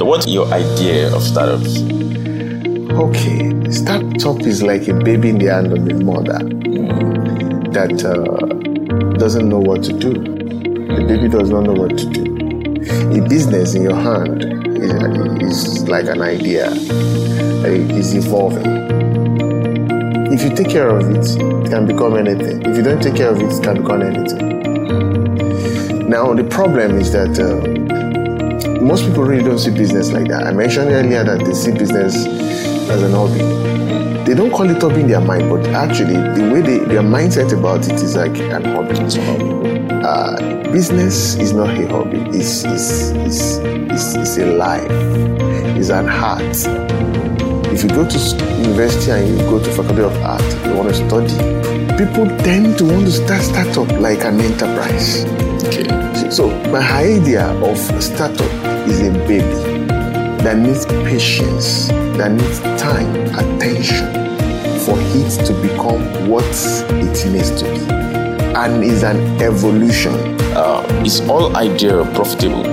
So, what's your idea of startups? Okay, startup is like a baby in the hand of the mother that uh, doesn't know what to do. The baby does not know what to do. A business in your hand is, is like an idea, it's evolving. If you take care of it, it can become anything. If you don't take care of it, it can become anything. Now, the problem is that uh, most people really don't see business like that. I mentioned earlier that they see business as an hobby. They don't call it hobby in their mind, but actually, the way they, their mindset about it is like an hobby. It's a hobby. Uh, business is not a hobby, it's, it's, it's, it's, it's a life, it's an art. If you go to university and you go to faculty of art, you want to study, people tend to want to start startup like an enterprise. Okay. So my idea of startup is a baby that needs patience, that needs time, attention for it to become what it needs to be. And is an evolution. Uh, is all idea profitable?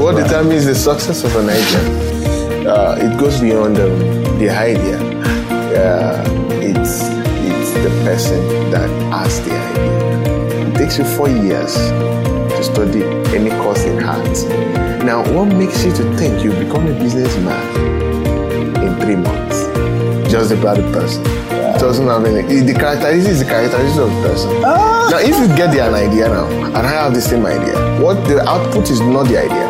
What right. determines the success of an idea? Uh, it goes beyond um, the idea. Uh, it's it's the person that has the idea. It takes you four years to study any course in art. Now, what makes you to think you become a businessman in three months? Just about the person. It doesn't have any. The characteristics is the characteristics of the person. Ah. Now, if you get the, an idea now, and I have the same idea, what the output is not the idea.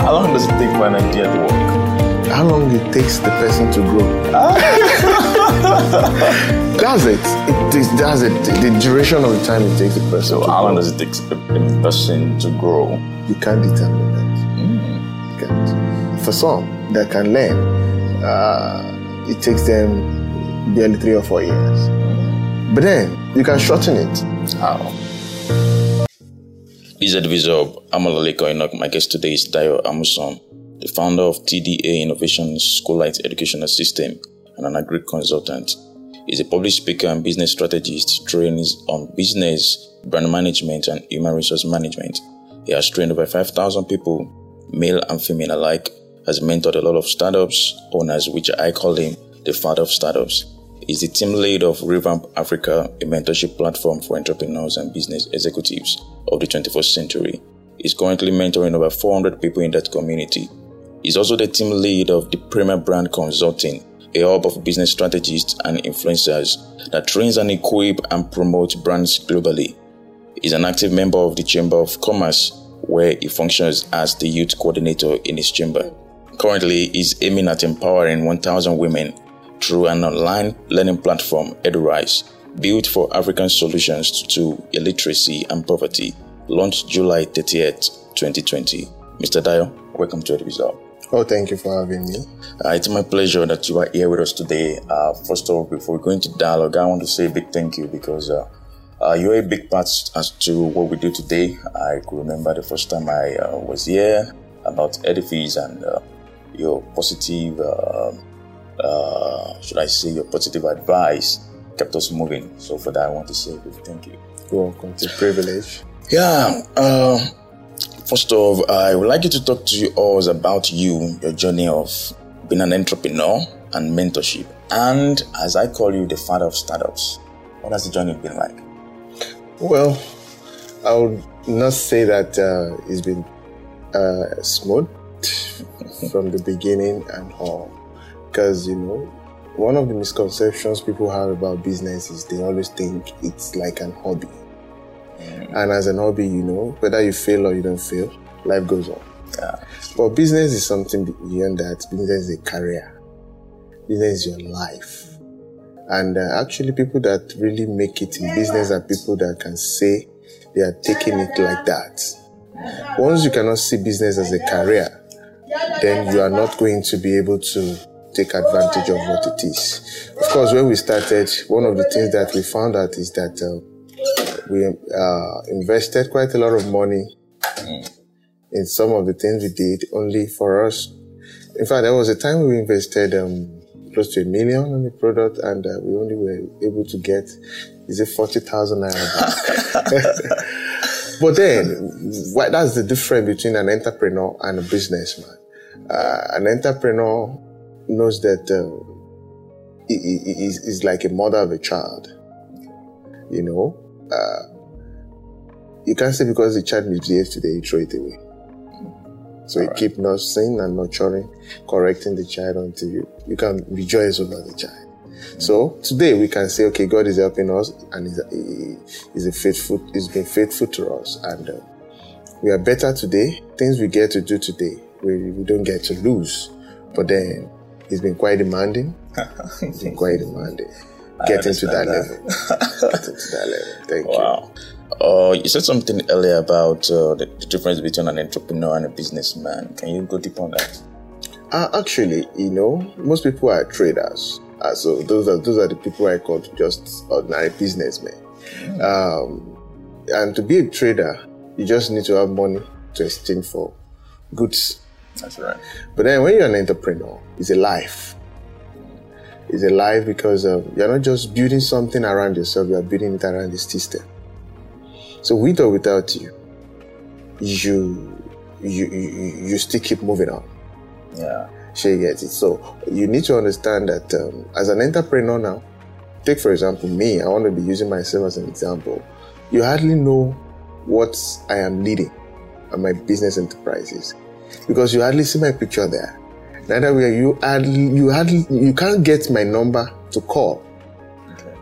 How long does it take for an idea to work? How long it takes the person to grow? Ah. that's it. It that's it. The duration of the time it takes a person. So how long does it take a person to grow? You can't determine that. Mm. You can't. For some that can learn, uh, it takes them barely three or four years. But then you can shorten it. How? This is Advisor Amalaleko Enoch. My guest today is Dayo Amuson, the founder of TDA Innovations Schoolite Educational System and an agri consultant. He's a public speaker and business strategist, trains on business, brand management, and human resource management. He has trained over 5,000 people, male and female alike, has mentored a lot of startups owners, which I call him the father of startups. He's the team lead of Revamp Africa, a mentorship platform for entrepreneurs and business executives of the 21st century. He's currently mentoring over 400 people in that community. He's also the team lead of the Premier Brand Consulting, a hub of business strategists and influencers that trains and equips and promotes brands globally. He's an active member of the Chamber of Commerce, where he functions as the youth coordinator in his chamber. Currently, he's aiming at empowering 1,000 women through an online learning platform, EduRise, built for African solutions to illiteracy and poverty, launched July 30th, 2020. Mr. Dayo, welcome to EduRise. Oh, thank you for having me. Uh, it's my pleasure that you are here with us today. Uh, first of all, before we go into dialogue, I want to say a big thank you because uh, uh you're a big part as to what we do today. I could remember the first time I uh, was here about Edifice and uh, your positive uh, should I say, your positive advice kept us moving. So for that, I want to say a big thank you. You're welcome. It's a privilege. Yeah. First of all, I would like you to talk to us about you, your journey of being an entrepreneur and mentorship. And as I call you, the father of startups. What has the journey been like? Well, I would not say that uh, it's been uh, smooth from the beginning and all because you know one of the misconceptions people have about business is they always think it's like an hobby. And as an hobby you know whether you fail or you don't fail life goes on. Yeah. but business is something beyond that. Business is a career. Business is your life. And uh, actually people that really make it in business are people that can say they are taking it like that. Once you cannot see business as a career then you are not going to be able to take advantage of what it is. Of course, when we started, one of the things that we found out is that uh, we uh, invested quite a lot of money in some of the things we did only for us. In fact, there was a time we invested um, close to a million on the product and uh, we only were able to get, is it 40,000 naira but then, what, that's the difference between an entrepreneur and a businessman. Uh, an entrepreneur knows that uh, is is like a mother of a child. You know, uh, you can't say because the child misbehaves today, you throw it away. So All you right. keep nursing and nurturing, correcting the child until you, you can rejoice over the child. So today we can say, okay, God is helping us and he's, he's a faithful, he's been faithful to us and uh, we are better today. Things we get to do today, we, we don't get to lose. But then he's been quite demanding. he's been quite demanding. Getting to that, that, level. Getting to that level. Thank you. wow. you. Uh, you said something earlier about uh, the, the, difference between an entrepreneur and a businessman. Can you go deep on that? Uh, actually, you know, most people are traders. Uh, so those are those are the people I call just ordinary businessmen. Mm. Um, and to be a trader, you just need to have money to exchange for goods. That's right. But then when you're an entrepreneur, it's a life. It's alive because um, you're not just building something around yourself, you're building it around the system. So with or without you, you you you, you still keep moving on. Yeah. She gets it. So you need to understand that um, as an entrepreneur now, take for example me, I want to be using myself as an example. You hardly know what I am leading and my business enterprises because you hardly see my picture there. Neither way you hardly, you hardly you can't get my number to call. Okay.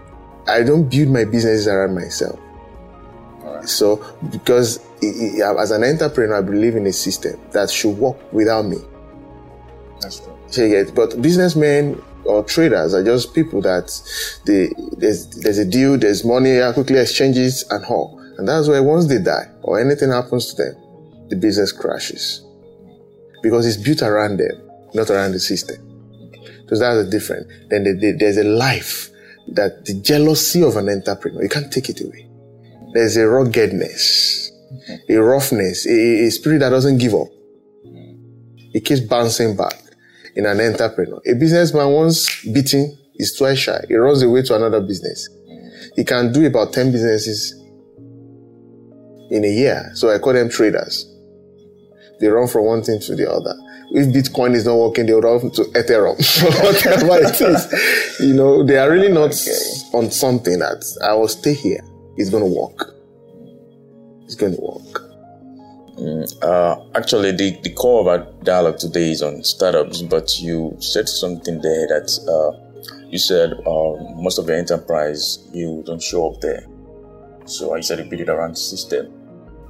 I don't build my businesses around myself. So, because as an entrepreneur, I believe in a system that should work without me. That's true. So but businessmen or traders are just people that they, there's, there's a deal, there's money, quickly exchanges and all. And that's why once they die or anything happens to them, the business crashes. Because it's built around them, not around the system. Because that's the difference. Then there's a life that the jealousy of an entrepreneur, you can't take it away there's a ruggedness, a roughness, a, a spirit that doesn't give up. It keeps bouncing back in an entrepreneur. A businessman once beaten is twice shy. He runs away to another business. He can do about 10 businesses in a year. So I call them traders. They run from one thing to the other. If Bitcoin is not working, they would run to Ethereum. Whatever it is. You know, they are really not okay. on something that I will stay here it's going to work. It's going to work. Mm, uh, actually, the, the core of our dialogue today is on startups, but you said something there that uh, you said uh, most of the enterprise you don't show up there. So I said you build it around the system.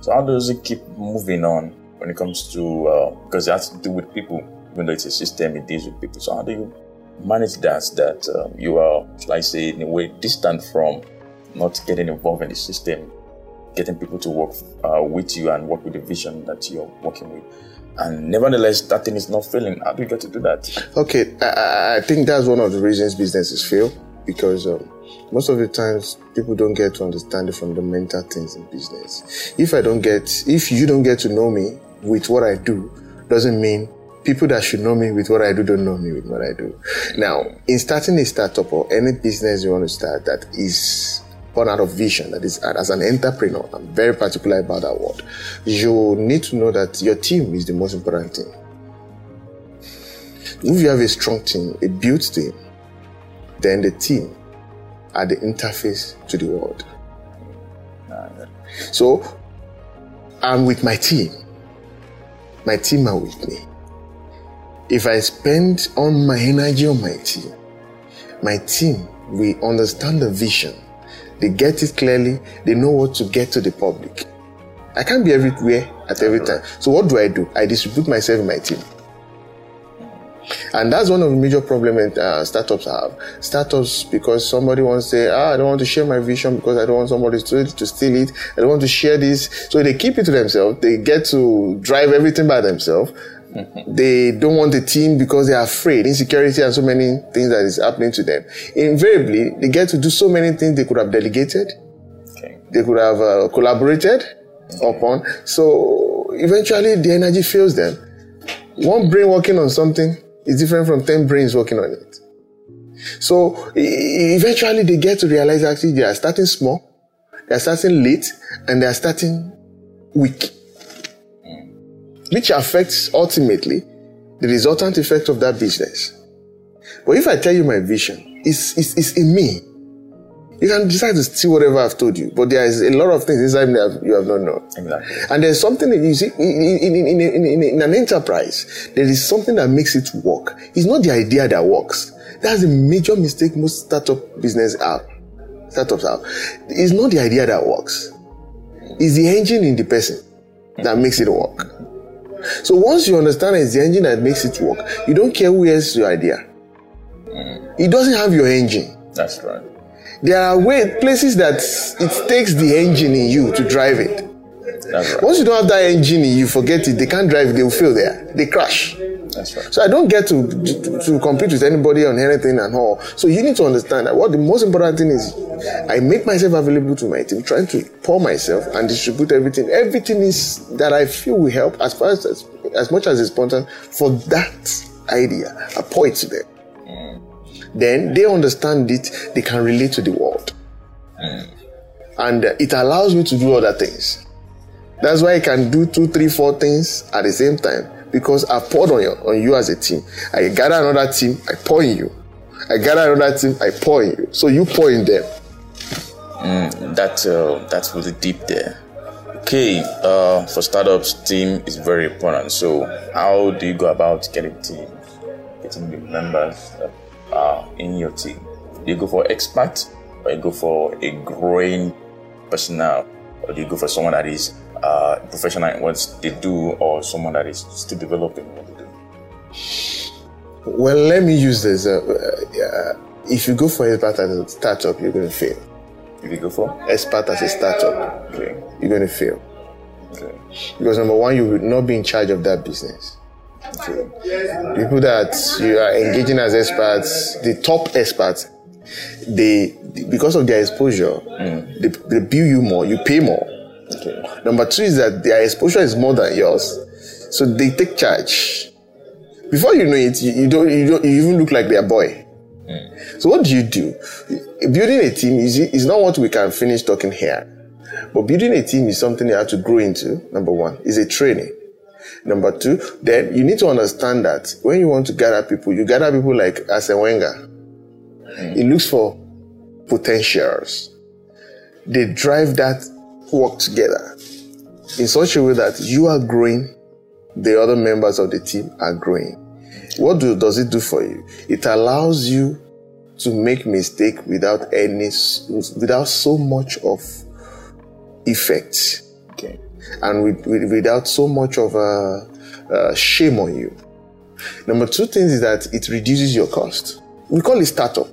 So how does it keep moving on when it comes to uh, because it has to do with people, even though it's a system, it deals with people. So how do you manage that? That um, you are, like say, in a way distant from not getting involved in the system, getting people to work uh, with you and work with the vision that you're working with. And nevertheless, that thing is not failing. How do you get to do that? Okay, I, I think that's one of the reasons businesses fail because um, most of the times people don't get to understand the fundamental things in business. If I don't get, if you don't get to know me with what I do, doesn't mean people that should know me with what I do don't know me with what I do. Now, in starting a startup or any business you want to start that is born out of vision, that is, as an entrepreneur, I'm very particular about that word. You need to know that your team is the most important thing. If you have a strong team, a built team, then the team are the interface to the world. So, I'm with my team. My team are with me. If I spend all my energy on my team, my team will understand the vision they get it clearly. They know what to get to the public. I can't be everywhere at every time. So what do I do? I distribute myself in my team. And that's one of the major problems uh, startups have. Startups, because somebody wants to say, ah, I don't want to share my vision because I don't want somebody to, to steal it. I don't want to share this. So they keep it to themselves. They get to drive everything by themselves they don't want a team because they are afraid, insecurity and so many things that is happening to them. Invariably, they get to do so many things they could have delegated, okay. they could have uh, collaborated okay. upon. So eventually, the energy fails them. One brain working on something is different from 10 brains working on it. So eventually, they get to realize actually they are starting small, they are starting late, and they are starting weak which affects ultimately the resultant effect of that business. But if I tell you my vision, it's, it's, it's in me. You can decide to steal whatever I've told you, but there is a lot of things inside me that you have not known. Exactly. And there's something that you see in, in, in, in, an enterprise, there is something that makes it work. It's not the idea that works. That's a major mistake most startup business have. Startups have. It's not the idea that works. It's the engine in the person that makes it work. So once you understand it's the engine that makes it work, you don't care who has your idea. It doesn't have your engine. That's right. There are way, places that it takes the engine in you to drive it. Right. Once you don't have that engine in you, forget it. They can't drive. They will fail there. They crash. That's right. So I don't get to, to to compete with anybody on anything and all. So you need to understand that what the most important thing is, I make myself available to my team, trying to pour myself and distribute everything. Everything is that I feel will help as far as as much as it's important for that idea. I pour it to them. Then they understand it. They can relate to the world, and uh, it allows me to do other things. That's why I can do two, three, four things at the same time because I poured on you, on you as a team. I gather another team, I pour in you. I gather another team, I pour in you. So you pour in them. That uh, that's really deep there. Okay, uh, for startups, team is very important. So, how do you go about getting team, getting the members in your team? Do you go for expert, or you go for a growing personnel, or do you go for someone that is uh, professional in what they do, or someone that is still developing what they do? Well, let me use this. Uh, uh, if you go for expert as a startup, you're going to fail. If you go for Expert as a startup, okay, you're going to fail. okay, Because number one, you will not be in charge of that business. Okay, People that you are engaging as experts, the top experts, they because of their exposure, mm. they, they bill you more, you pay more. okay. Number two is that their exposure is more than yours, so they take charge. Before you know it, you, you don't, you don't, you even look like their boy. Mm. So what do you do? Building a team is, is not what we can finish talking here. But building a team is something you have to grow into. Number one is a training. Number two, then you need to understand that when you want to gather people, you gather people like Arsene Wenger. He looks for potentials. They drive that work together in such a way that you are growing, the other members of the team are growing. What do, does it do for you? It allows you to make mistake without any, without so much of effect. And with, with, without so much of a, uh shame on you. Number two things is that it reduces your cost. We call it startup.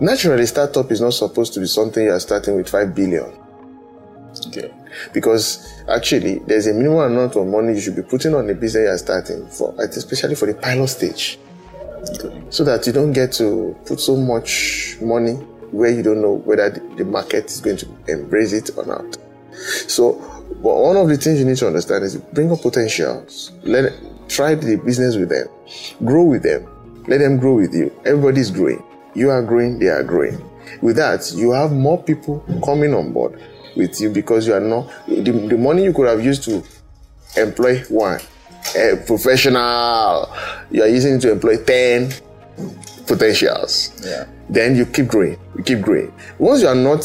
Naturally, startup is not supposed to be something you are starting with five billion Okay. because actually there's a minimum amount of money you should be putting on the business you are starting for, especially for the pilot stage, Okay. so that you don't get to put so much money where you don't know whether the, the market is going to embrace it or not. So, but one of the things you need to understand is bring up potentials. Let try the business with them, grow with them, let them grow with you. Everybody is growing. You are growing, they are growing. With that, you have more people coming on board with you because you are not the, the money you could have used to employ one a professional, you are using it to employ ten potentials Yeah. then you keep growing, you keep growing. Once you are not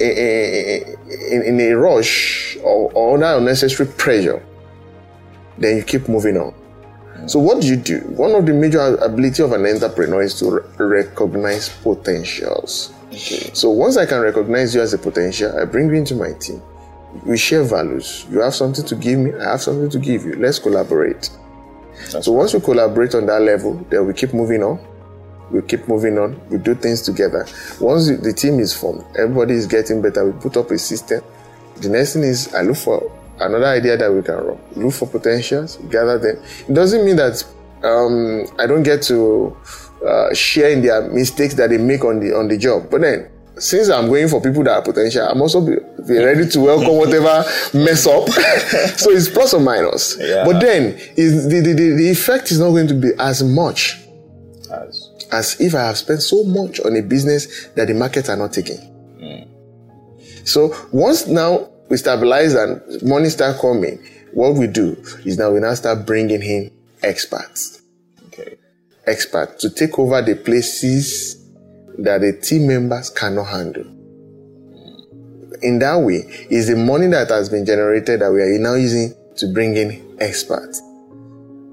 in, a rush or, or under unnecessary pressure, then you keep moving on. So what do you do? One of the major ability of an entrepreneur is to re- recognize potentials. Okay. So once I can recognize you as a potential, I bring you into my team. We share values. You have something to give me, I have something to give you. Let's collaborate. That's So once we collaborate on that level, then we keep moving on. We keep moving on. We do things together. Once the- team is formed, everybody is getting better. We put up a system. The next thing is I look for another idea that we can run. Look for potentials, gather them. It doesn't mean that um, I don't get to uh, share in their mistakes that they make on the on the job. But then, since I'm going for people that are potential, I'm also be, be ready to welcome whatever mess up. so it's plus or minus. Yeah. But then, the, the, the, the effect is not going to be as much As if I have spent so much on a business that the markets are not taking. So once now we stabilize and money start coming, what we do is now we now start bringing in experts. Okay. Experts to take over the places that the team members cannot handle. In that way, is the money that has been generated that we are now using to bring in experts.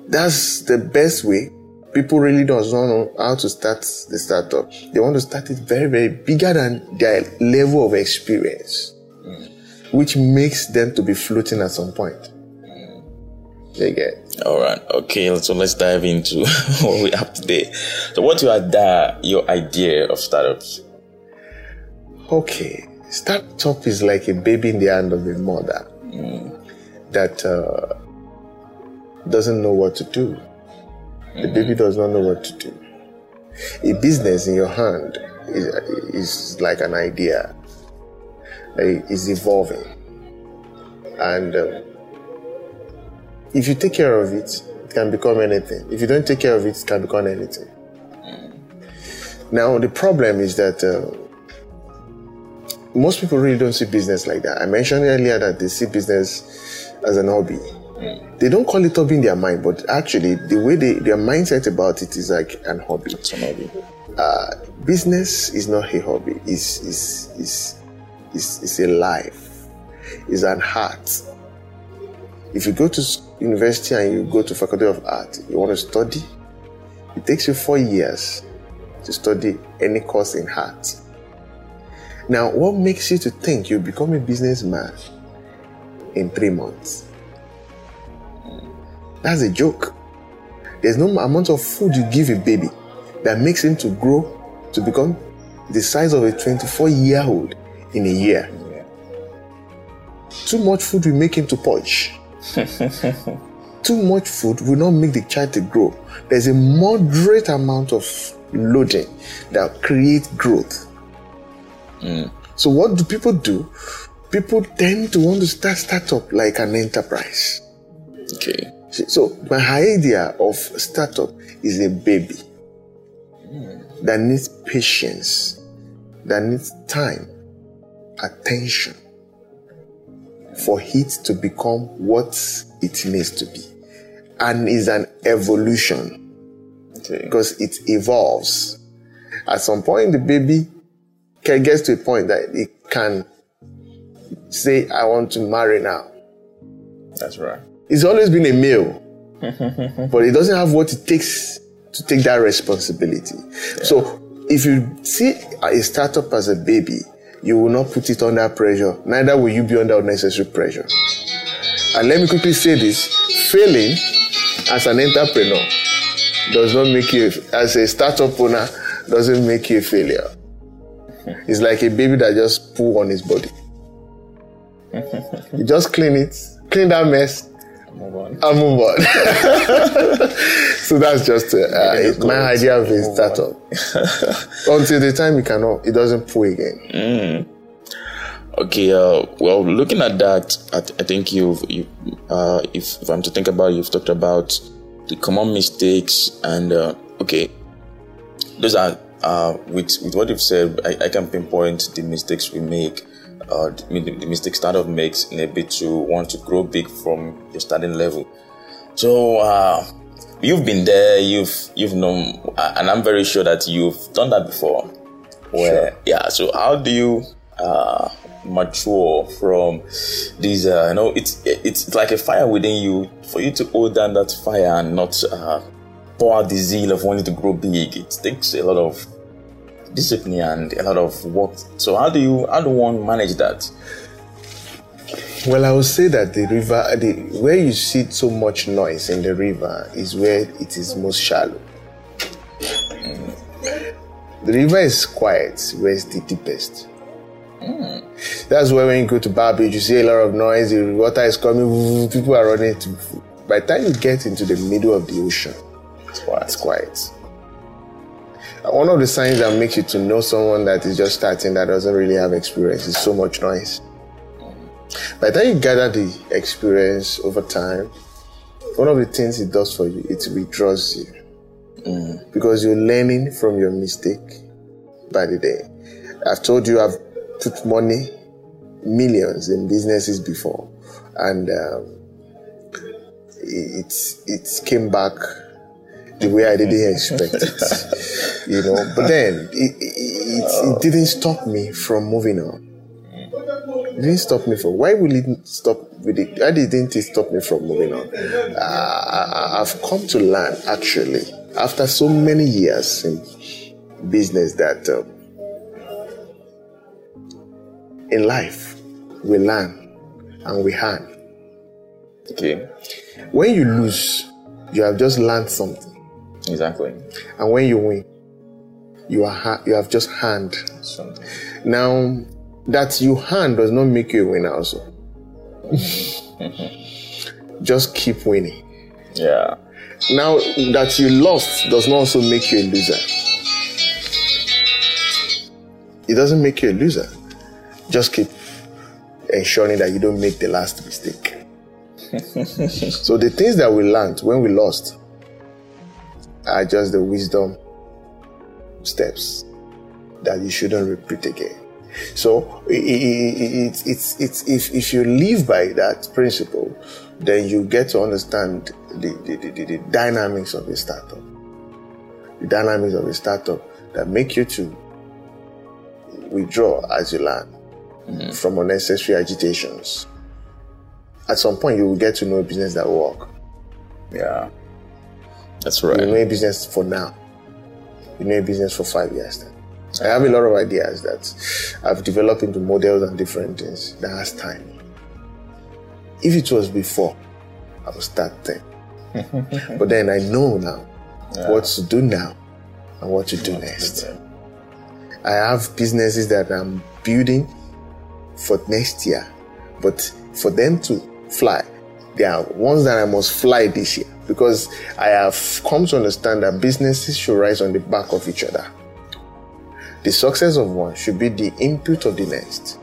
That's the best way. People really don't know how to start the startup. They want to start it very, very bigger than their level of experience, which makes them to be floating at some point. You get? All right. Okay. So let's dive into what we have today. So, what you are there, your idea of startups? Okay. Startup is like a baby in the hand of a mother that uh, doesn't know what to do. The baby does not know what to do. A business in your hand is, is like an idea. It is evolving. And um, if you take care of it, it can become anything. If you don't take care of it, it can become anything. Now, the problem is that uh, most people really don't see business like that. I mentioned earlier that they see business as an hobby. They don't call it hobby in their mind, but actually, the way they, their mindset about it is like an hobby. It's an hobby. Uh, business is not a hobby. It's, it's, it's, it's, it's a life. It's an art. If you go to university and you go to faculty of art, you want to study, it takes you four years to study any course in art. Now, what makes you to think you become a businessman in three months? That's a joke. There's no amount of food you give a baby that makes him to grow to become the size of a 24 year old in a year. Too much food will make him to purge. Too much food will not make the child to grow. There's a moderate amount of loading that creates growth. Hmm. So what do people do? People tend to want to start startup like an enterprise. Okay. So my idea of startup is a baby that needs patience, that needs time, attention for it to become what it needs to be. And is an evolution Okay. because it evolves. At some point, the baby can get to a point that it can say, I want to marry now. That's right. It's always been a male, but he doesn't have what it takes to take that responsibility. So if you see a startup as a baby, you will not put it under pressure, neither will you be under unnecessary pressure. And let me quickly say this failing as an entrepreneur does not make you, as a startup owner, doesn't make you a failure. It's like a baby that just poo on his body. You just clean it, clean that mess, Move on. I'll move on. so that's just uh, uh, Making it's it my idea of a startup. Until the time it cannot, it doesn't pull again. Okay. Uh, well, looking at that, I, th- I think you've, you, uh, if, if I'm to think about, it, you've talked about the common mistakes and uh, okay, those are uh, with with what you've said. I, I can pinpoint the mistakes we make. Uh, the, the mistakes startup makes in a bit to want to grow big from your starting level. So uh, you've been there, you've you've known, uh, and I'm very sure that you've done that before. Where yeah, so how do you uh, mature from these? Uh, you know, it's it's like a fire within you. For you to hold down that fire and not uh, pour out the zeal of wanting to grow big, it takes a lot of discipline and a lot of work. So how do you how do one manage that? Well, I would say that the river, the, where you see so much noise in the river is where it is most shallow. The river is quiet where it's the deepest. That's why when you go to Bar you see a lot of noise, the water is coming, people are running to. By the time you get into the middle of the ocean, It's quiet. it's quiet. One of the signs that makes you to know someone that is just starting that doesn't really have experience is so much noise. By the time you gather the experience over time, one of the things it does for you, it withdraws you. Because you're learning from your mistake by the day. I've told you I've put money, millions in businesses before. And um, it it came back the way I didn't expect it. You know, but then it, it, it didn't stop me from moving on. It didn't stop me from. Why will it stop with it? Why didn't it stop me from moving on? Uh, I've come to learn actually after so many years in business that um, in life we learn and we learn. Okay. When you lose, you have just learned something. Exactly. And when you win, you are ha- you have just hand. Something. Now that you hand does not make you a winner also. just keep winning. Yeah. Now that you lost does not also make you a loser. It doesn't make you a loser. Just keep ensuring that you don't make the last mistake. so the things that we learned when we lost are just the wisdom steps that you shouldn't repeat again. So it, it, it, it's, it's, if, if you live by that principle, then you get to understand the, the, the, the dynamics of a startup. The dynamics of a startup that make you to withdraw as you learn mm-hmm. from unnecessary agitations. At some point, you will get to know a business that work. Yeah. That's right. You know business for now. You know business for five years. Then. I have a lot of ideas that I've developed into models and different things. That has time. If it was before, I would start then. but then I know now what to do now and what to do next. I have businesses that I'm building for next year, but for them to fly, there are ones that I must fly this year because I have come to understand that businesses should rise on the back of each other. The success of one should be the input of the next.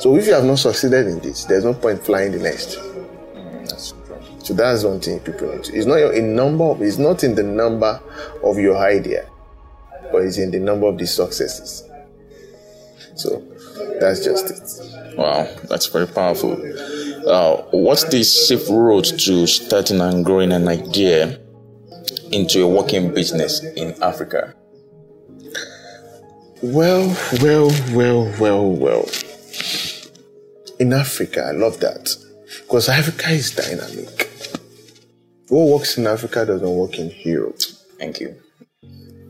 So if you have not succeeded in this, there's no point flying the next. So that's one thing people need. It's not a number. Of, it's not in the number of your idea, but it's in the number of the successes. So that's just it. Wow, that's very powerful. Uh, what's the safe road to starting and growing an idea into a working business in Africa? Well, well, well, well, well. In Africa, I love that because Africa is dynamic. What works in Africa does not work in Europe. Thank you.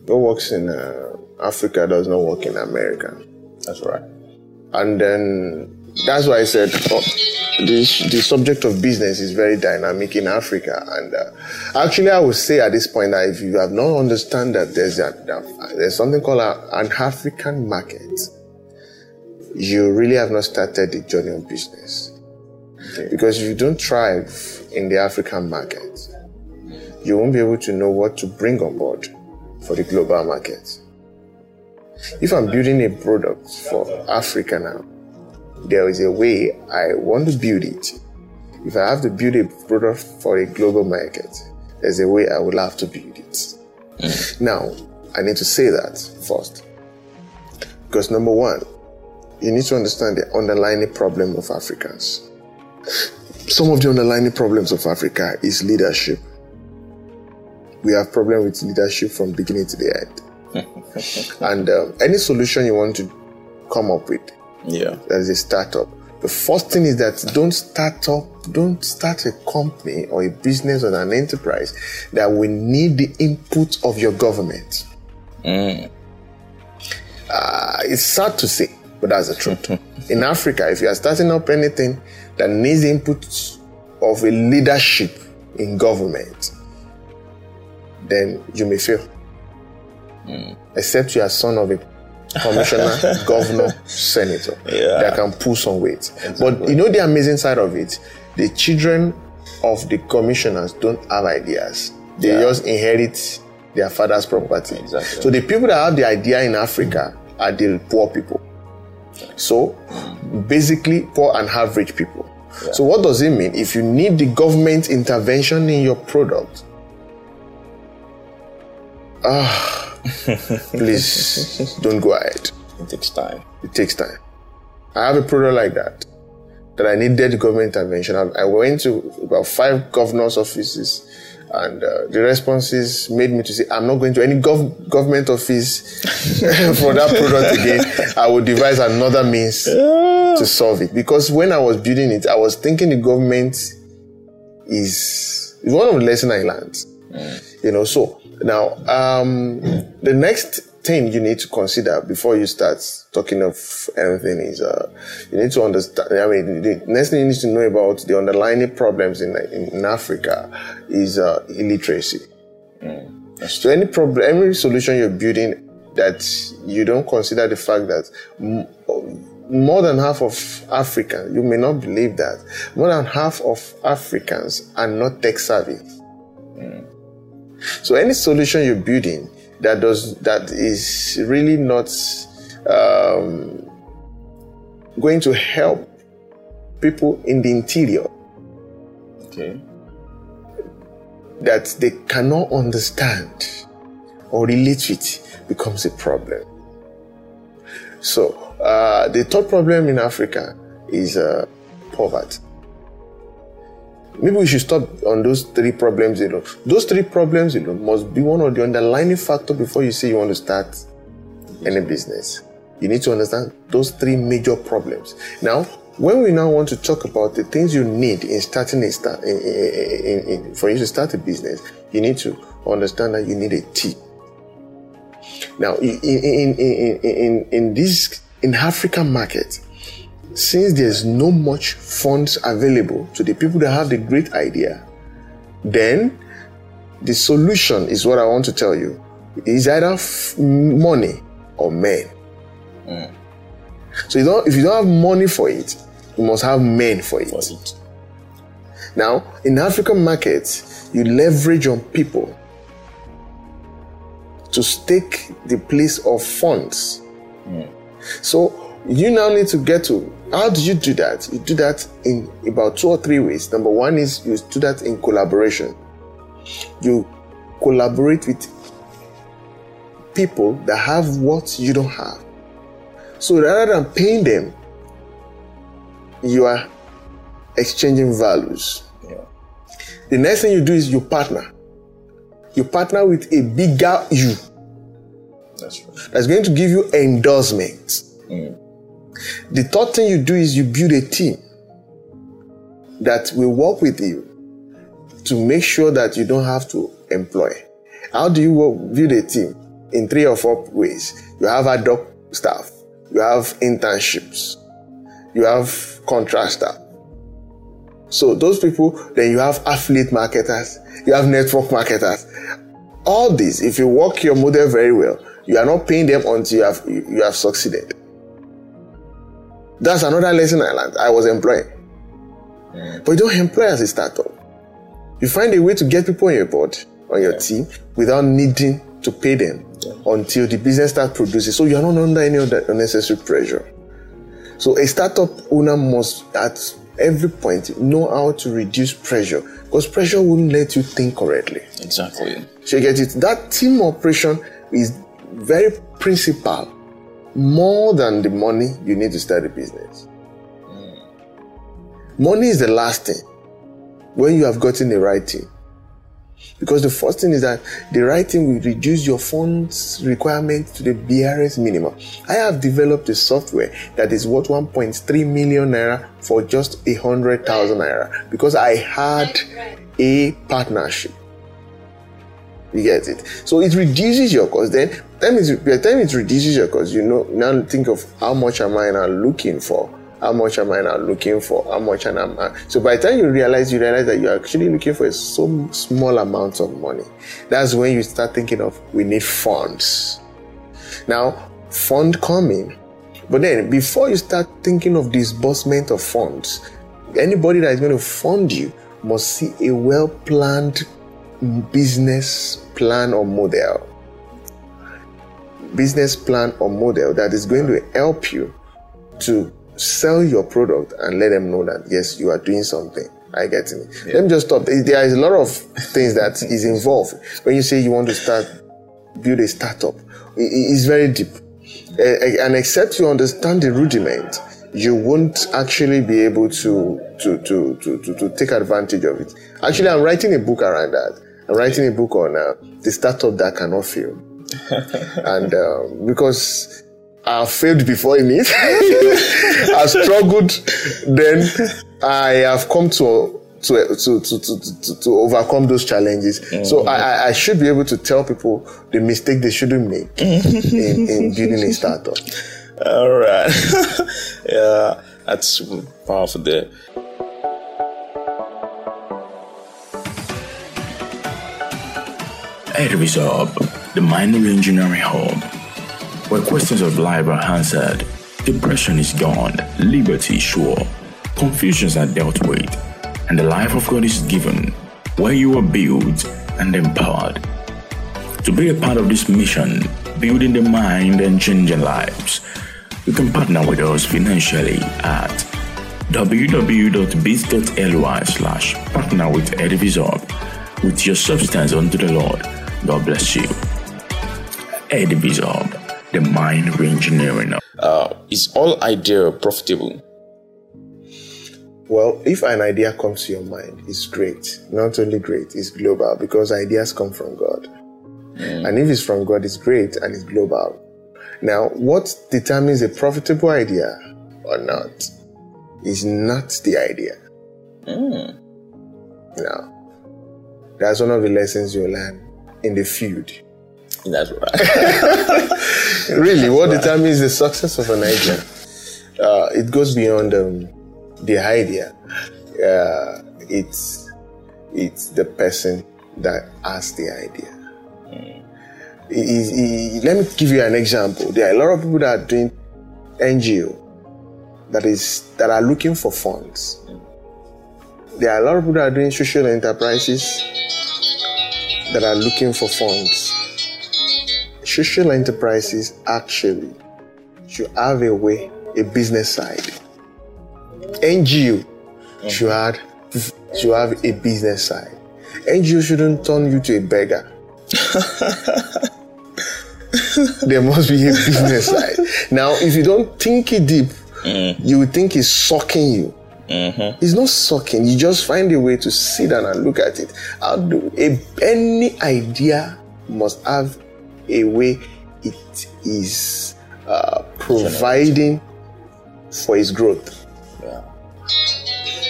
What works in uh, Africa does not work in America. That's right. and then that's why I said oh, the the subject of business is very dynamic in Africa. And uh, actually, I would say at this point that if you have not understand that there's a, that there's something called a, an African market, you really have not started the journey of business. Because if you don't thrive in the African market, you won't be able to know what to bring on board for the global market. If I'm building a product for Africa now, there is a way I want to build it. If I have to build a product for a global market, there's a way I will have to build it. Now, I need to say that first. Because number one, you need to understand the underlying problem of Africans. Some of the underlying problems of Africa is leadership. We have problem with leadership from beginning to the end. and um, any solution you want to come up with Yeah. as a startup, the first thing is that don't start up, don't start a company or a business or an enterprise that will need the input of your government. Uh, it's sad to say, but that's the truth. In Africa, if you are starting up anything that needs input of a leadership in government, then you may fail. Except you are son of a commissioner, governor, senator Yeah. that can pull some weight. But you know the amazing side of it? The children of the commissioners don't have ideas. They Yeah. just inherit their father's property. Exactly. So the people that have the idea in Africa are the poor people. So basically poor and average people. So what does it mean? If you need the government intervention in your product, ah, please don't go ahead. It takes time. It takes time. I have a product like that that I needed government intervention. I, I went to about five governors' offices, and uh, the responses made me to say, I'm not going to any gov- government office for that product again. I will devise another means to solve it. Because when I was building it, I was thinking the government is, is one of the lessons I learned. Mm. You know, so now um, the next thing you need to consider before you start talking of anything is uh, you need to understand. I mean, the next thing you need to know about the underlying problems in in, Africa is uh, illiteracy. Mm. So any problem, any solution you're building that you don't consider the fact that m- more than half of Africans, you may not believe that, more than half of Africans are not tech savvy. Mm. So any solution you're building that does that is really not um, going to help people in the interior. Okay. That they cannot understand or relate with becomes a problem. So uh, the third problem in Africa is uh, poverty. Maybe we should stop on those three problems alone. Those three problems alone must be one of the underlying factor before you say you want to start any business. You need to understand those three major problems. Now, when we now want to talk about the things you need in starting a start, in, in, in, for you to start a business, you need to understand that you need a team. Now, in in in in, in this in African market, since there's no much funds available to the people that have the great idea, then the solution is what I want to tell you is either f- money or men. Mm. So you don't, if you don't have money for it, you must have men for it. For it. Now, in African markets, you leverage on people to stake the place of funds. Mm. So you now need to get to how do you do that? You do that in about two or three ways. Number one is you do that in collaboration. You collaborate with people that have what you don't have. So rather than paying them, you are exchanging values. Yeah. The next thing you do is you partner. You partner with a bigger you. That's, right. that's going to give you endorsement. Mm. The third thing you do is you build a team that will work with you to make sure that you don't have to employ. How do you work, build a team? In three or four ways. You have ad hoc staff, you have internships, you have contract staff. So those people, then you have affiliate marketers, you have network marketers. All these, if you work your model very well, you are not paying them until you have you have succeeded. That's another lesson I learned. I was employed. Mm. But you don't employ as a startup. You find a way to get people on your board, on your yeah. team, without needing to pay them yeah. until the business starts producing. So you're not under any unnecessary pressure. So a startup owner must at every point know how to reduce pressure because pressure wouldn't let you think correctly. Exactly. So you get it. That team operation is very principal more than the money you need to start a business. Money is the last thing when you have gotten the right thing. Because the first thing is that the right thing will reduce your funds requirement to the barest minimum. I have developed a software that is worth 1.3 million naira for just a hundred thousand naira because I had a partnership. You get it? So it reduces your cost. Then, time is, by the time it reduces your cost, you know, now think of how much am I now looking for? How much am I now looking for? How much am I? So by the time you realize, you realize that you're actually looking for a so small amount of money. That's when you start thinking of, we need funds. Now, fund coming. But then, before you start thinking of disbursement of funds, anybody that is going to fund you must see a well planned business plan or model. Business plan or model that is going to help you to sell your product and let them know that yes, you are doing something. I get it. Yeah. Let me just stop. There is a lot of things that is involved when you say you want to start build a startup. It's very deep, eh, eh, and except you understand the rudiment, you won't actually be able to to, to, to, to, to take advantage of it. Actually, I'm writing a book around that. I'm writing a book on uh, the startup that cannot fail. and um, because I failed before in it, I struggled, then I have come to to, to, to, to, to, overcome those challenges. Mm-hmm. So I, I should be able to tell people the mistake they shouldn't make in, in building a startup. All right. yeah, that's powerful there. Edresolve, the Mind Reengineering Hub, where questions of life are answered, depression is gone, liberty is sure, confusions are dealt with, and the life of God is given, where you are built and empowered. To be a part of this mission, building the mind and changing lives, you can partner with us financially at www.biz.ly slash partner with Edresolve with your substance unto the Lord. God bless you. Edresolve, the mind reengineering. Uh, is all idea profitable? Well, if an idea comes to your mind, it's great. Not only great, it's global because ideas come from God. Mm. And if it's from God, it's great and it's global. Now, what determines a profitable idea or not is not the idea. Mm. Now, that's one of the lessons you learn in the field. That's right. really, that's what right. determines the success of an idea? Uh, it goes beyond um, the idea. Uh, it's it's the person that has the idea. Mm let me give you an example. There are a lot of people that are doing NGO that is that are looking for funds. There are a lot of people that are doing social enterprises that are looking for funds. Social enterprises actually should have a way, a business side. NGO should have, should have a business side. NGO shouldn't turn you to a beggar. there must be a business side. Now, if you don't think it deep, mm. you would think it's sucking you. Mm-hmm. It's not sucking. You just find a way to sit down and look at it. Do a, any idea must have a way it is uh, providing for its growth. Yeah.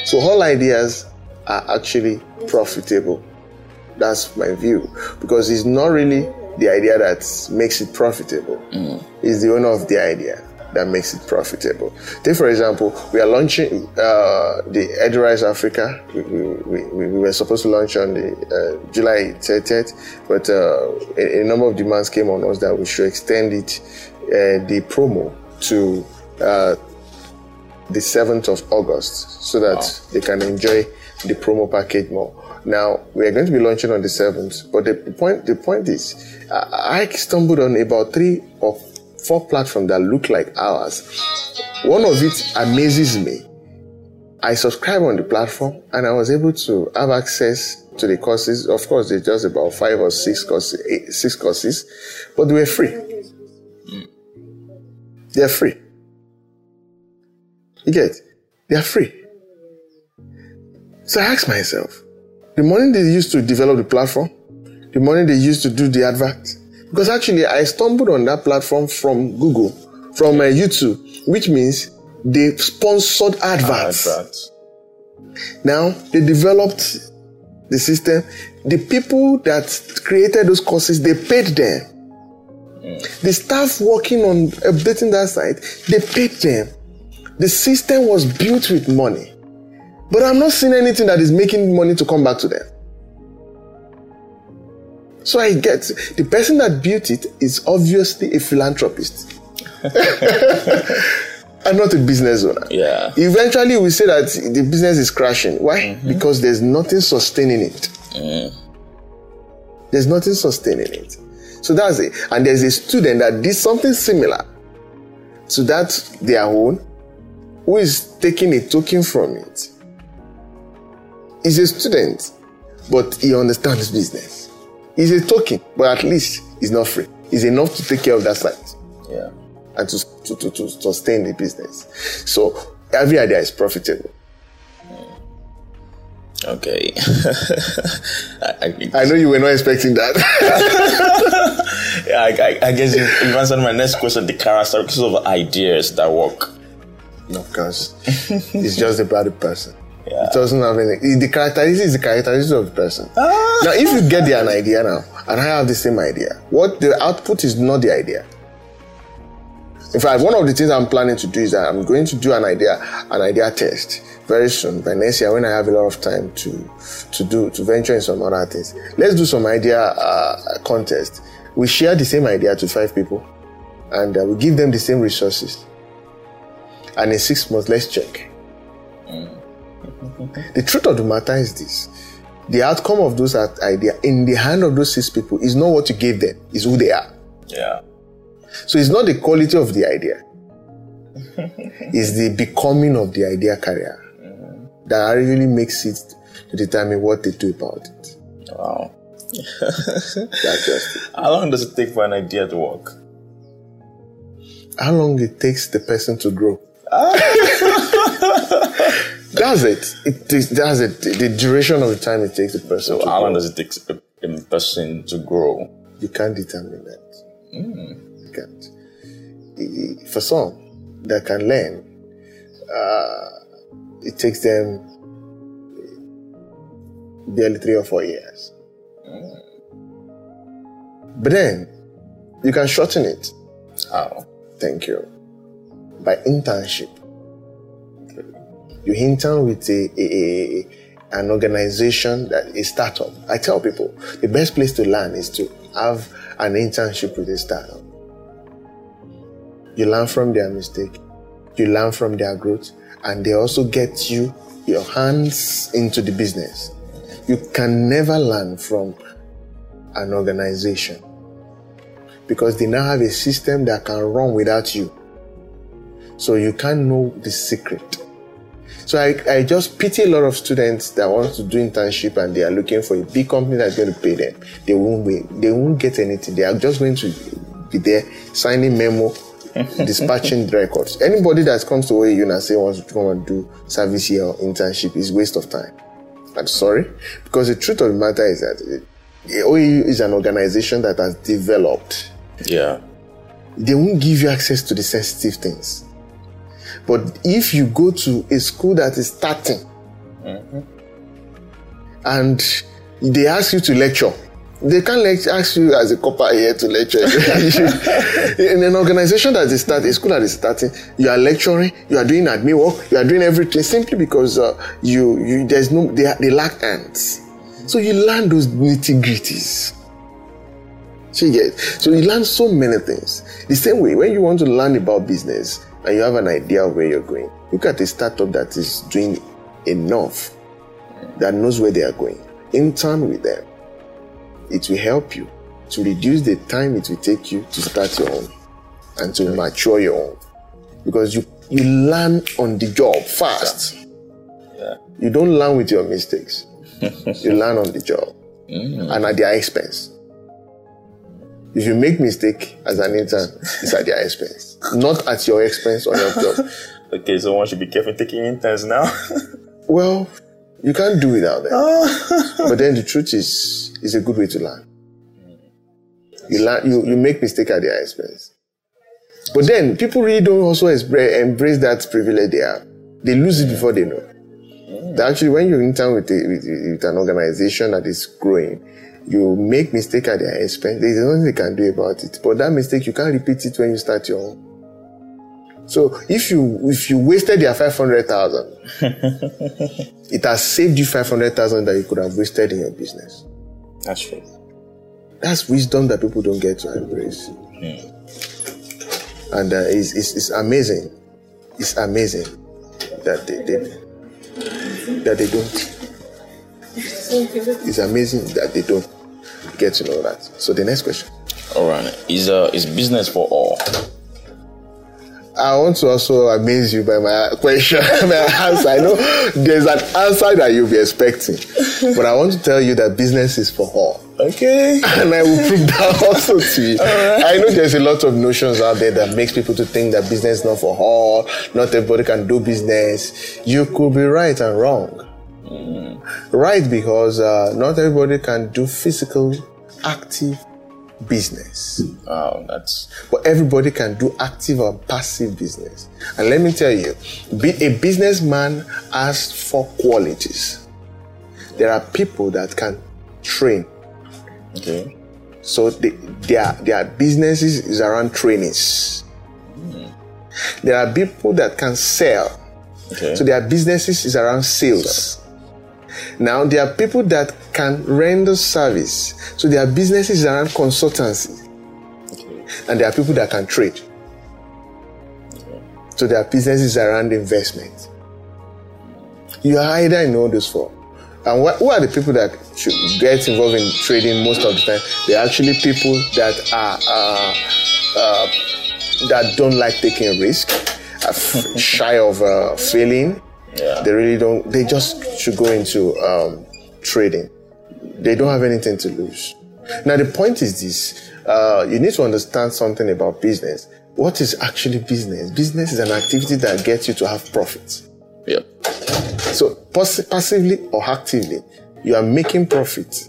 So all ideas are actually profitable. That's my view because it's not really the idea that makes it profitable. Mm. It's the owner of the idea that makes it profitable. Take, for example, we are launching uh, the Edrise Africa. We, we, we, we, were supposed to launch on the uh, July 30th, but uh, a, a, number of demands came on us that we should extend it, uh, the promo, to uh, the 7th of August so that wow. they can enjoy the promo package more. Now we are going to be launching on the seventh, but the point the point is, I, I stumbled on about three or four platforms that look like ours. One of it amazes me. I subscribe on the platform and I was able to have access to the courses. Of course, they're just about five or six courses, eight, six courses, but they were free. They're free. You get? They're free. So I asked myself, the money they used to develop the platform, the money they used to do the advert. Because actually, I stumbled on that platform from Google, from uh, YouTube, which means they sponsored adverts. adverts. Now, they developed the system. The people that created those courses, they paid them. Mm. The staff working on updating that site, they paid them. The system was built with money. But I'm not seeing anything that is making money to come back to them. So I get the person that built it is obviously a philanthropist. and not a business owner. Yeah. Eventually, we say that the business is crashing. Why? Mm-hmm. Because there's nothing sustaining it. Mm. There's nothing sustaining it. So that's it. And there's a student that did something similar to that their own, who is taking a token from it. He's a student, but he understands business. He's a token, but at least he's not free. He's enough to take care of that site. Yeah. And to, to to, to, sustain the business. So every idea is profitable. Hmm. Okay. I, I, I know you were not expecting that. yeah, I, I, guess you, you've answered my next question the characteristics of ideas that work. no, because it's just about the person. Yeah. It doesn't have any. The characteristics is the characteristics of the person. Ah. Now, if you get the, an idea now, and I have the same idea, what the output is not the idea. In fact, one of the things I'm planning to do is that I'm going to do an idea, an idea test very soon by next year when I have a lot of time to to do to venture in some other things. Let's do some idea uh, contest. We share the same idea to five people, and uh, we give them the same resources. And in six months, let's check. The truth of the matter is this: the outcome of those idea in the hand of those six people is not what you gave them; is who they are. Yeah. So it's not the quality of the idea; it's the becoming of the idea carrier that really makes it to determine what they do about it. Wow. That's just it. How long does it take for an idea to work? How long it takes the person to grow? Ah. that's it. It takes, that's it. The duration of the time it takes a person. So how long does it take a, person to grow? You can't determine that. You can't. For some that can learn, uh, it takes them barely three or four years. But then you can shorten it. How? Thank you. By internship. You intern with a, a, a- an organization that is a startup. I tell people the best place to learn is to have an internship with a startup. You learn from their mistake, you learn from their growth, and they also get you your hands into the business. You can never learn from an organization because they now have a system that can run without you. So you can't know the secret. So I, I just pity a lot of students that want to do internship and they are looking for a big company that's going to pay them. They won't wait. They won't get anything. They are just going to be there signing memo, dispatching records. Anybody that comes to OAU and say wants to come and do service here or internship is waste of time. I'm sorry. Because the truth of the matter is that uh, OAU is an organization that has developed Yeah. they won't give you access to the sensitive things. But if you go to a school that is starting and they ask you to lecture, they can't ask you as a copper here to lecture. In an organization that is starting, a school that is starting, you are lecturing, you are doing admin work, you are doing everything simply because uh, you, you there's no they, they lack hands. So you learn those nitty gritties. So get so you learn so many things. The same way when you want to learn about business and you have an idea of where you're going, look at a startup that is doing enough, that knows where they are going. Intern with them. It will help you to reduce the time it will take you to start your own and to mature your own. Because you you learn on the job fast. Yeah. You don't learn with your mistakes. you learn on the job mm. and at their expense. If you make mistake as an intern, it's at their expense, not at your expense on your job. Okay, so one should be careful taking interns now. Well, you can't do without them. Oh. but then the truth is, it's a good way to learn. You learn, you, you make mistake at their expense. But then people really don't also embrace that privilege they have. They lose it before they know. Mm. That actually, when you intern with, a, with, with an organization that is growing, you make mistake at their expense. There is nothing they can do about it. But that mistake, you can't repeat it when you start your own. So if you if you wasted their five hundred thousand, it has saved you five hundred thousand that you could have wasted in your business. That's true. That's wisdom that people don't get to embrace, and uh, it's, it's it's amazing. It's amazing that they, they that they don't. It's amazing that they don't get to know that. So the next question. All right. Is uh is business for all? I want to also amaze you by my question, my answer. I know there's an answer that you'll be expecting, but I want to tell you that business is for all. Okay. And I will prove that also to you. I know there's a lot of notions out there that makes people to think that business is not for all, not everybody can do business. You could be right and wrong. Right because uh, not everybody can do physical, active business. Wow, that's But everybody can do active or passive business. And let me tell you, be a businessman has four qualities. There are people that can train. okay. So they, their, their businesses is around trainings. There are people that can sell. Okay. So their businesses is around sales. Now there are people that can render service. So there are businesses around consultancy. okay. And there are people that can trade. So there are businesses around investment. You are either in all those four. And what, who are the people that should get involved in trading most of the time? They're actually people that are uh, uh, that don't like taking risk, are f- shy of uh, failing. Yeah. They really don't. They just should go into um, trading. They don't have anything to lose. Now the point is this: uh, you need to understand something about business. What is actually business? Business is an activity that gets you to have profits. Yep. So pass- passively or actively, you are making profit.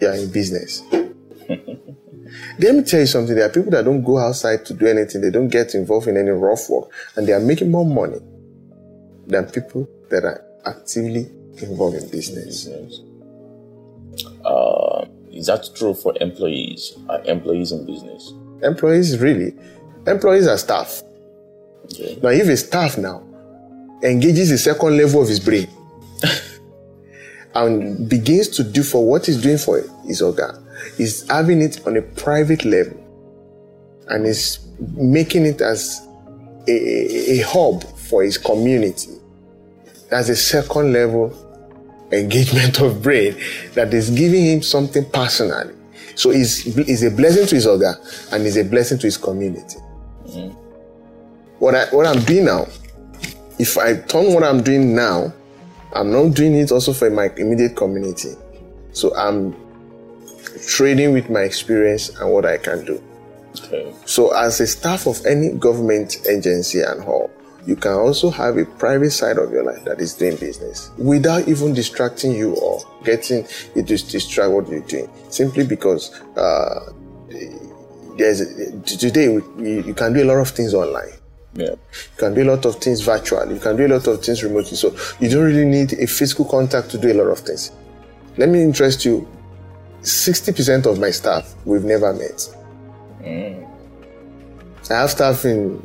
You are in business. Let me tell you something. There are people that don't go outside to do anything. They don't get involved in any rough work, and they are making more money than people that are actively involved in business. Uh, is that true for employees? Are employees in business? Employees really, employees are staff. Okay. Now, if a staff now engages the second level of his brain and begins to do for what he's doing for his organ, is having it on a private level and is making it as a, a, a hub for his community. That's a second level engagement of brain that is giving him something personally. So it's, it's a blessing to his organ and is a blessing to his community mm-hmm. what I what I'm doing now, if I turn what I'm doing now, I'm not doing it also for my immediate community. So I'm trading with my experience and what I can do. Okay. So as a staff of any government agency and all, you can also have a private side of your life that is doing business without even distracting you or getting you to distract what you're doing. Simply because uh, there's today you, you can do a lot of things online. Yeah. You can do a lot of things virtually. You can do a lot of things remotely. So you don't really need a physical contact to do a lot of things. Let me interest you. 60% of my staff we've never met. I have staff in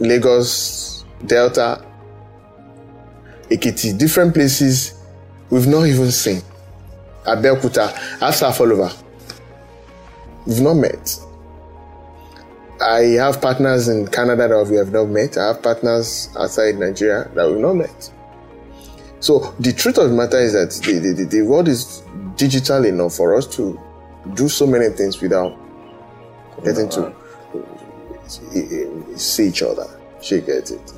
Lagos, Delta, Ekiti, different places we've not even seen. Abeokuta, all over. We've not met. I have partners in Canada that we have not met. I have partners outside Nigeria that we've not met. So the truth of the matter is that the, the, the world is digital enough for us to do so many things without getting to see each other. She gets it.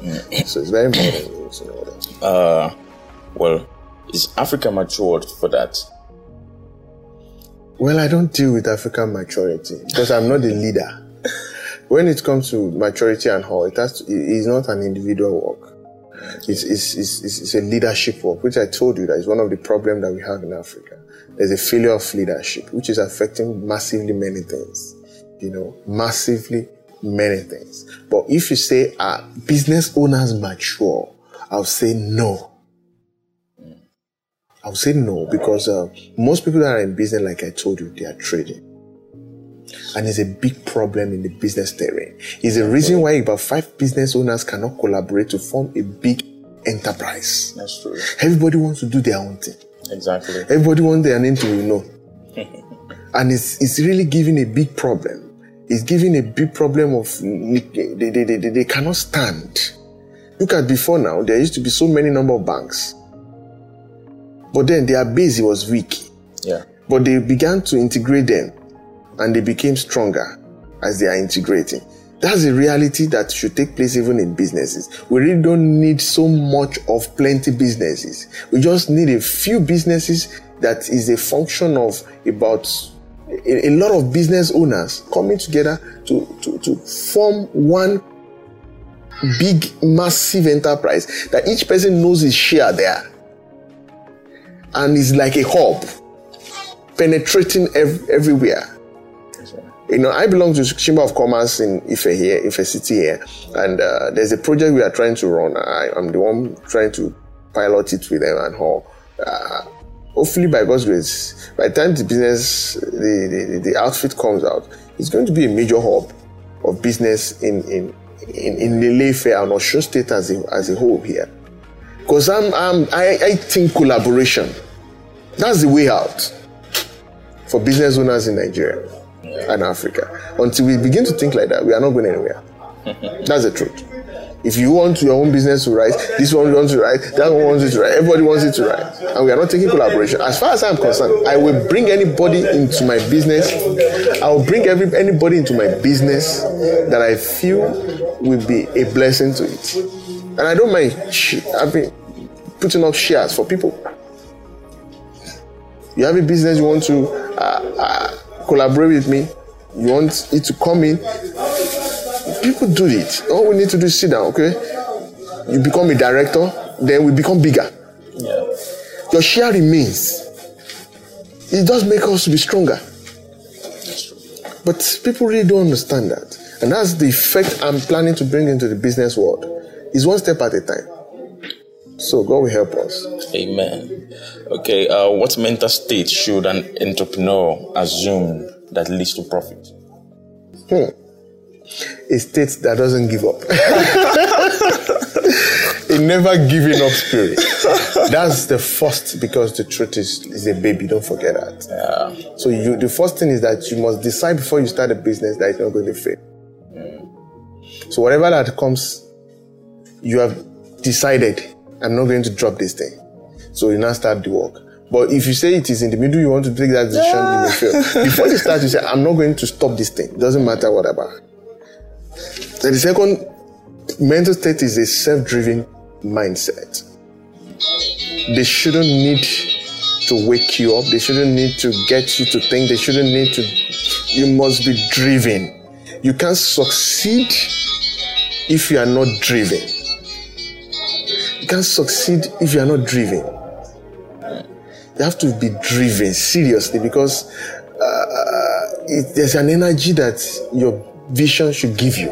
So it's very important to know that. Uh, well, is Africa matured for that? Well, I don't deal with African maturity because I'm not a leader. when it comes to maturity and all, it has to, it is not an individual work. It's, it's, it's, it's it's a leadership work, which I told you that is one of the problems that we have in Africa. There's a failure of leadership, which is affecting massively many things. You know, massively many things. But if you say, are business owners mature? I'll say no. I'll say no because uh, most people that are in business, like I told you, they are trading. And it's a big problem in the business terrain. It's a reason why about five business owners cannot collaborate to form a big enterprise. That's true. Everybody wants to do their own thing. Exactly. Everybody wants their name to be known. and it's, it's really giving a big problem. It's giving a big problem of they, they, they, they, they cannot stand. Look at before now, there used to be so many number of banks. But then their base was weak. Yeah. But they began to integrate them and they became stronger as they are integrating. That's a reality that should take place even in businesses. We really don't need so much of plenty businesses. We just need a few businesses that is a function of about a, a lot of business owners coming together to, to, to form one big, massive enterprise that each person knows his share there and is like a hub penetrating ev- everywhere. You know, I belong to Chamber of Commerce in Ife here, Ife City here, and uh, there's a project we are trying to run. I, am the one trying to pilot it with them and all. Uh, hopefully, by God's grace, by the time the business, the, the, the outfit comes out, it's going to be a major hub of business in in in, in Ile-Ife and Osun State as a, as a whole here. Because I'm, I'm I, I think collaboration. That's the way out for business owners in Nigeria and Africa. Until we begin to think like that, we are not going anywhere. That's the truth. If you want your own business to rise, this one wants to rise, that one wants it to rise, everybody wants it to rise. And we are not taking collaboration. As far as I'm concerned, I will bring anybody into my business. I will bring every anybody into my business that I feel will be a blessing to it. And I don't mind having putting up shares for people. You have a business you want to uh, uh, collaborate with me, you want it to come in, people do it. All we need to do is sit down, okay? You become a director, then we become bigger. Yeah. Your share remains. It does make us to be stronger. But people really don't understand that. And that's the effect I'm planning to bring into the business world. Is one step at a time. So God will help us. Amen. Okay, uh, what mental state should an entrepreneur assume that leads to profit? Hmm. A state that doesn't give up. a never giving up spirit. That's the first because the truth is is a baby. Don't forget that. Yeah. So you the first thing is that you must decide before you start a business that it's not going to fail. Mm. So whatever that comes, you have decided I'm not going to drop this thing. So you now start the work. But if you say it is in the middle, you want to take that decision, yeah. you will fail. Before you start, you say, I'm not going to stop this thing. It doesn't matter whatever. So the second mental state is a self-driven mindset. They shouldn't need to wake you up. They shouldn't need to get you to think. They shouldn't need to. You must be driven. You can't succeed if you are not driven. You can't succeed if you are not driven. You have to be driven seriously because uh, it, there's an energy that your vision should give you.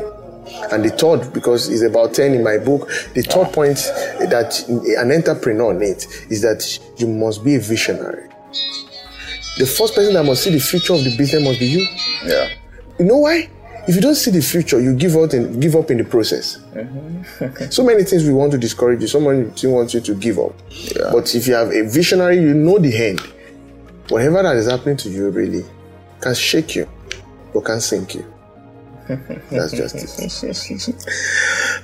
And the third, because it's about 10 in my book, the third point that an entrepreneur needs is that you must be a visionary. The first person that must see the future of the business must be you. Yeah. You know why? If you don't see the future, you give out and give up in the process. Mm-hmm. so many things we want to discourage you. Someone wants you to give up. Yeah. But if you have a visionary, you know the end. Whatever that is happening to you really can shake you or can sink you. That's justice.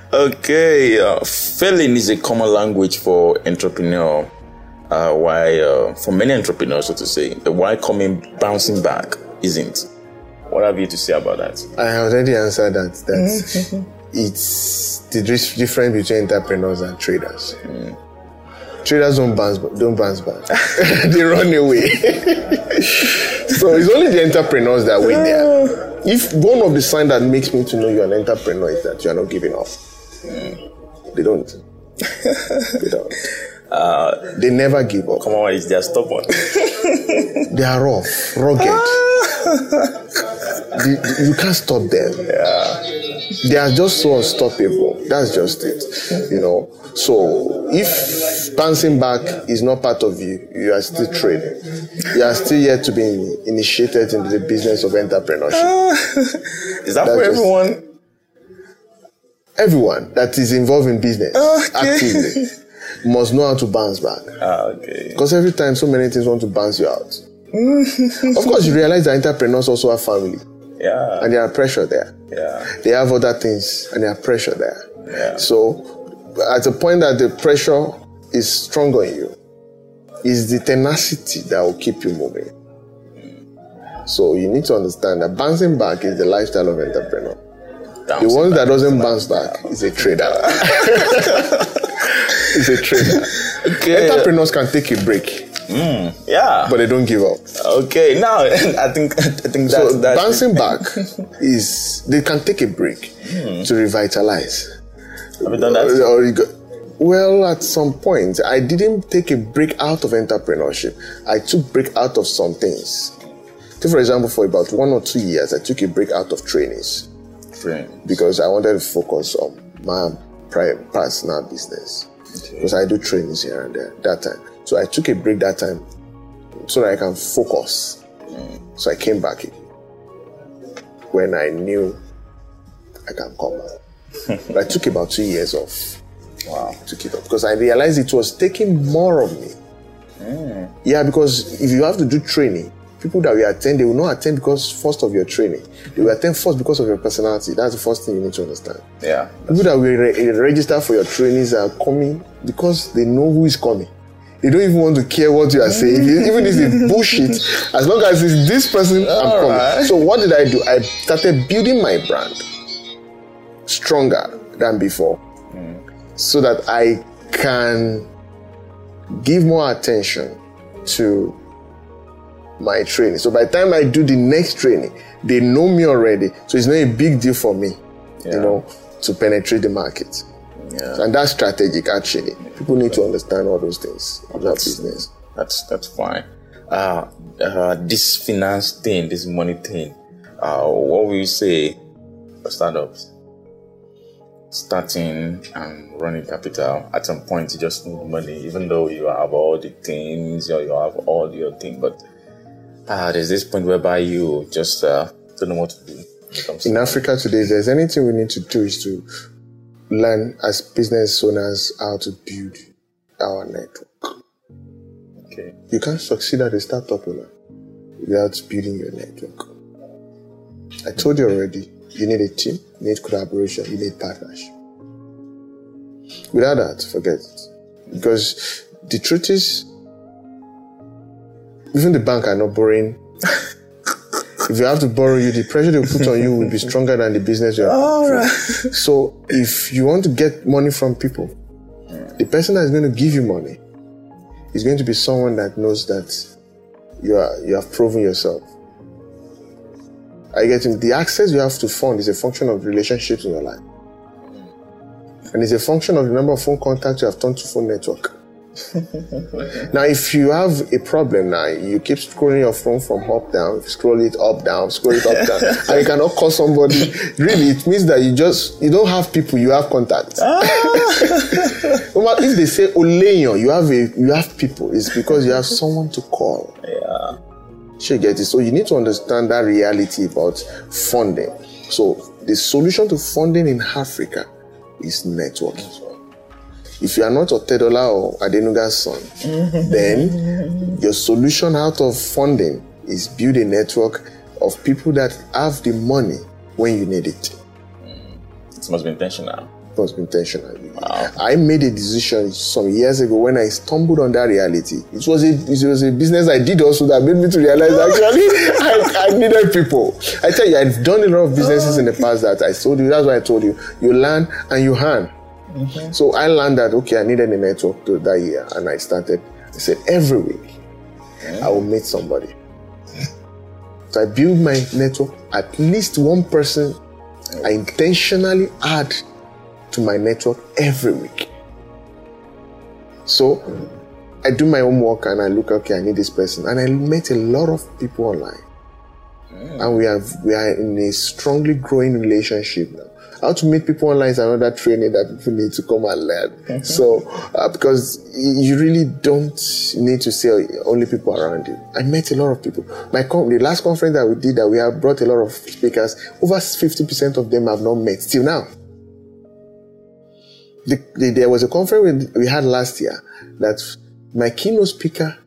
okay, uh, failing is a common language for entrepreneur. Uh, why, uh, for many entrepreneurs, so to say, the why coming bouncing back isn't. What have you to say about that? I already answered that. That it's the difference between entrepreneurs and traders. Mm. Traders don't bounce, don't bounce back. they run away. so it's only the entrepreneurs that win there if one of the signs that makes me to know you're an entrepreneur is that you're not giving up. Mm. They don't. they don't. Uh, they never give up. Come on, it's just stubborn. they are rough, rugged. The, you can't stop them. Yeah. They are just so unstoppable. That's just it. You know. So if bouncing back is not part of you, you are still trading. You are still yet to be initiated into the business of entrepreneurship. Uh, is that That's for everyone? Everyone that is involved in business okay. actively must know how to bounce back. Ah, okay. Because every time so many things want to bounce you out. of course, you realize that entrepreneurs also have family. Yeah. And there are pressure there. Yeah. They have other things and there are pressure there. Yeah. So at the point that the pressure is strong on you, is the tenacity that will keep you moving. So you need to understand that bouncing back is the lifestyle of entrepreneur. Bouncing the one that doesn't bounce back is a trader. is a trader. Okay. Entrepreneurs can take a break. Yeah. but they don't give up. okay. Now I think I think that's so that's bouncing back is they can take a break Hmm. to revitalize. Have you done that? Or- or you go- well, at some point, I didn't take a break out of entrepreneurship. I took break out of some things. Take for example, for about one or two years, I took a break out of trainings Friend. because I wanted to focus on my pri- personal business. Because I do trainings here and there that time. So I took a break that time so that I can focus. So I came back again when I knew I can come back. but I took about two years off Wow. to keep up because I realized it was taking more of me. Mm. Yeah, because if you have to do training, people that will attend, they will not attend because first of your training. They will attend first because of your personality. That's the first thing you need to understand. Yeah. People that will re- register for your trainings are coming because they know who is coming. They don't even want to care what you are saying, mm. even if it's bullshit. As long as it's this person, I'm coming. Alright. So what did I do? I started building my brand stronger than before, mm. so that I can give more attention to my training. So by the time I do the next training, they know me already. So it's not a big deal for me, Yeah. you know, to penetrate the market. Yeah. And that's strategic actually. People need to understand all those things about business. That's that's fine. Uh, uh, this finance thing, this money thing. Uh, what will you say for startups? Starting and running capital. At some point, you just need money, even though you have all the things you have all your things. But uh, there's this point whereby you just uh, don't know what to do. when it comes to In Africa today, if there's anything we need to do is to learn as business owners how to build our network. Okay. You can't succeed at a startup owner without building your network. I told you already, you need a team, you need collaboration, you need partnership. Without that, forget it. Because the truth is, even the bank are not borrowing. If you have to borrow you, the pressure they put on you will be stronger than the business you have. All right. So if you want to get money from people, the person that is going to give you money is going to be someone that knows that you are you have proven yourself. I get it. the access you have to fund is a function of relationships in your life. And it's a function of the number of phone contacts you have turned to phone network. now, if you have a problem now, you keep scrolling your phone from up down, scroll it up down, scroll it up down, and you cannot call somebody. Really, it means that you just you don't have people, you have contacts. Ah. Well, if they say Oleyon, you have a you have people, it's because you have someone to call. Yeah. She get it. So you need to understand that reality about funding. So the solution to funding in Africa is networking. If you are not Otedola or Adenuga's son, then your solution out of funding is build a network of people that have the money when you need it. Mm. It must be intentional. must be intentional. I made a decision some years ago when I stumbled on that reality. It was a it was a business I did also that made me to realize actually I, I needed people. I tell you, I've done a lot of businesses in the past that I told you. That's why I told you. You learn and you hand. So I learned that okay, I needed a network to that year, and I started. I said every week I will meet somebody. So I build my network. At least one person I intentionally add to my network every week. So I do my homework and I look, okay, I need this person. And I met a lot of people online. And we have we are in a strongly growing relationship now. How to meet people online is another training that people need to come and learn. So, uh, because you really don't need to see only people around you. I met a lot of people. My com- the last conference that we did that we have brought a lot of speakers. Over fifty percent of them have not met till now. The, the, there was a conference we, we had last year that my keynote speaker.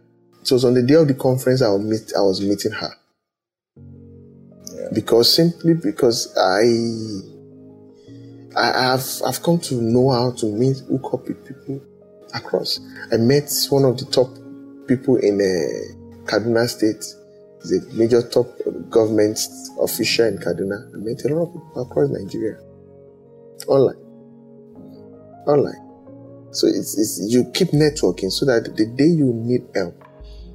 It was on the day of the conference I was, meet, I was meeting her because simply because I I have I've come to know how to meet hook up with people across. I met one of the top people in uh, Kaduna State. A major top government official in Kaduna. I met a lot of people across Nigeria. Online. Online. So it's, it's you keep networking so that the day you need help,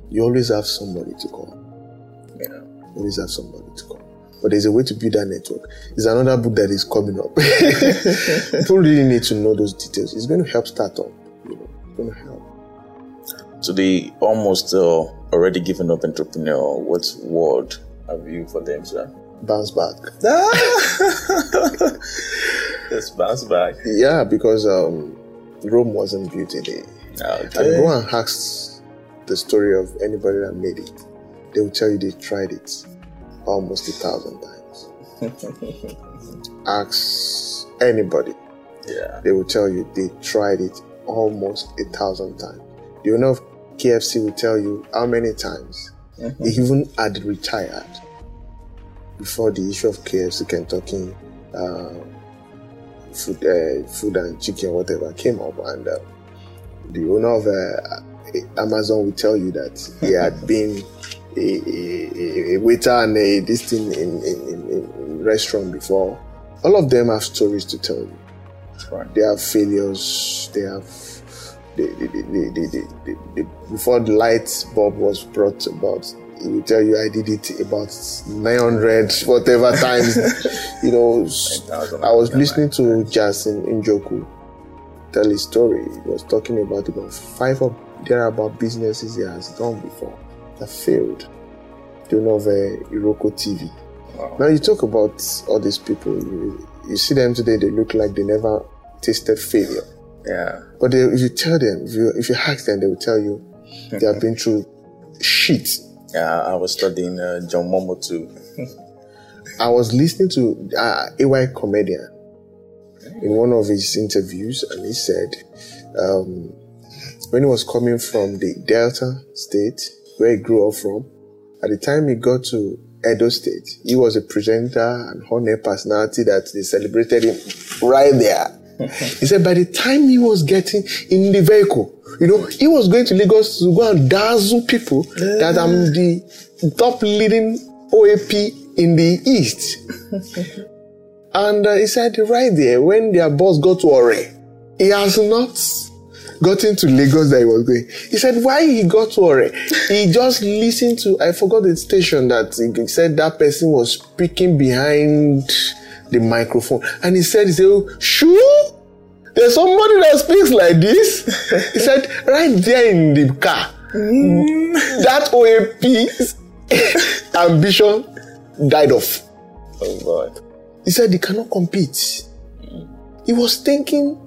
you always have somebody to call. Yeah. Always have somebody to call. But there's a way to build that network. There's another book that is coming up. People really need to know those details. It's going to help start up. You know, it's going to help. To the almost uh, already given up entrepreneur, what word have you for them, sir? Bounce back. Let's bounce back. Yeah, because um, Rome wasn't built in a day. And go and ask the story of anybody that made it. They will tell you they tried it almost a thousand times. ask anybody. Yeah. They will tell you they tried it almost a thousand times. The owner of KFC will tell you how many times he even had retired before the issue of KFC Kentucky uh, food, uh, food and chicken, whatever, came up, and uh, the owner of uh, Amazon will tell you that he had been a, a, a waiter and a this thing in, in, in, in restaurant before. All of them have stories to tell you. Right. They have failures. They have. They, they, they, they, they, they, they, they, before the light bulb was brought about, he will tell you I did it about 900 whatever times. you know, I was listening to Jason Njoku tell his story. He was talking about about five of there about businesses he has done before that failed. You know uh, Iroko TV? Wow. Now you talk about all these people. You, you see them today; they look like they never tasted failure. Yeah. But they, if you tell them, if you, if you ask them, they will tell you they have been through shit. Yeah, I was studying uh, John Momo too. I was listening to uh, AY comedian in one of his interviews, and he said um, when he was coming from the Delta State where he grew up from, at the time he got to Edo State, he was a presenter and honor personality that they celebrated him right there. he said by the time he was getting in the vehicle, you know, he was going to Lagos to go and dazzle people that I'm the top leading OAP in the East. and uh, he said right there, when their boss got to Ore, he has not gotten to Lagos that he was going. He said why he got to Ore, he just listened to, I forgot the station that he said that person was speaking behind the microphone. And he said, he said, oh, sure? There's somebody that speaks like this? he said, right there in the car, mm. that OAP's ambition died off. Oh God. He said he cannot compete. He was thinking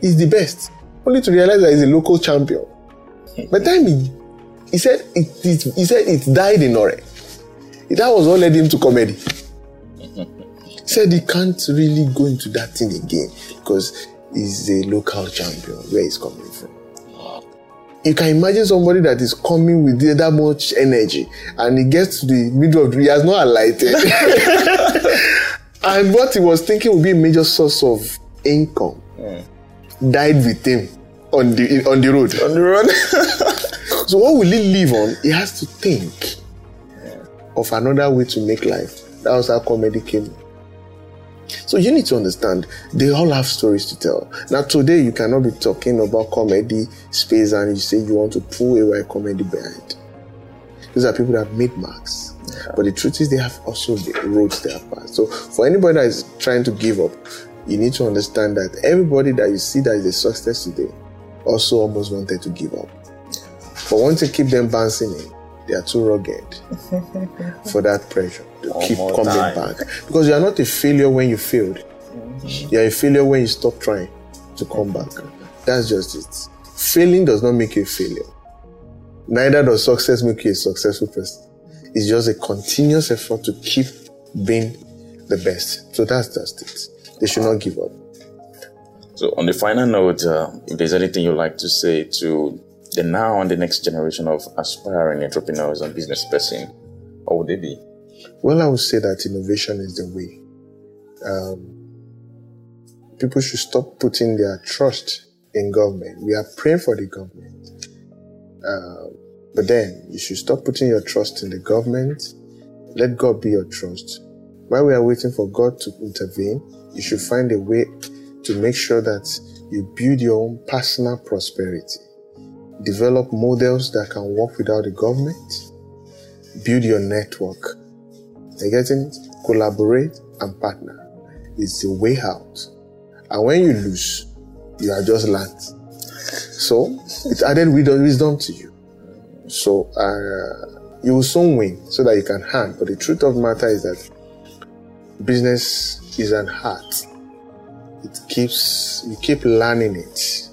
he's the best, only to realize that he's a local champion. Hmm. By the time he, he said it, it, he said it died in Ore. That was what led him to comedy. He said he can't really go into that thing again because he's a local champion where he's coming from. You can imagine somebody that is coming with that much energy and he gets to the middle of the, he has not alighted. and what he was thinking would be a major source of income hmm. Died with him on the on the road. On the road. So what will he live on? He has to think of another way to make life. That was how comedy came. So you need to understand they all have stories to tell. Now today you cannot be talking about comedy space and you say you want to pull away comedy behind. These are people that have made marks. But the truth is they have also the roads they have passed. So for anybody that is trying to give up, you need to understand that everybody that you see that is a success today also almost wanted to give up. But once you keep them bouncing in, they are too rugged for that pressure to One keep coming time. back. Because you are not a failure when you failed. Mm-hmm. You are a failure when you stop trying to come back. That's just it. Failing does not make you a failure. Neither does success make you a successful person. It's just a continuous effort to keep being the best. So that's just it. They should not give up. So, on the final note, uh, if there's anything you'd like to say to the now and the next generation of aspiring entrepreneurs and business person, what would they be? Well, I would say that innovation is the way. Um, people should stop putting their trust in government. We are praying for the government. Um, but then you should stop putting your trust in the government. Let God be your trust. While we are waiting for God to intervene, you should find a way to make sure that you build your own personal prosperity. develop models that can work without the government, build your network. You getting? Collaborate and partner. It's the way out. And when you lose, you are just land. So it added wisdom to you. So uh, you will soon win so that you can hand. But the truth of the matter is that business is an art. It keeps you keep learning it.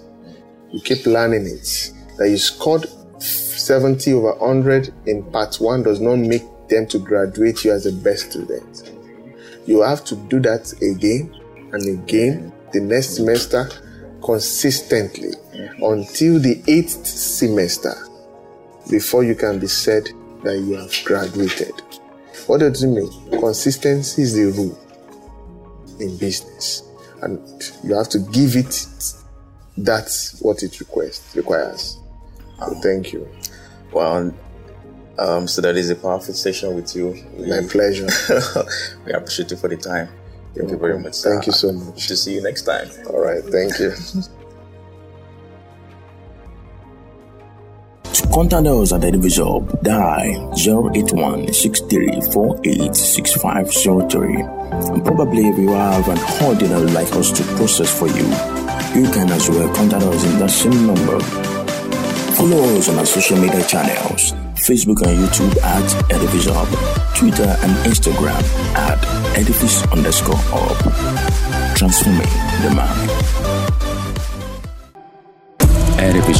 You keep learning it. That you scored 70 over 100 in part one does not make them to graduate you as the best student. You have to do that again and again the next semester consistently until the eighth semester before you can be said that you have graduated. What does it mean? Consistency is the rule in business, and you have to give it. That's what it requests requires. So thank you. Well, um, so that is a powerful session with you. My pleasure. we appreciate you for the time. Thank you very much. Thank you so much. To see you next time. All right. Thank you. Contact us at Edifice Hub, dial 081 And probably if you have an order would like us to process for you, you can as well contact us in that same number. Follow us on our social media channels Facebook and YouTube at Edifice Twitter and Instagram at Edifice underscore Hub. Transforming the mind. Edifice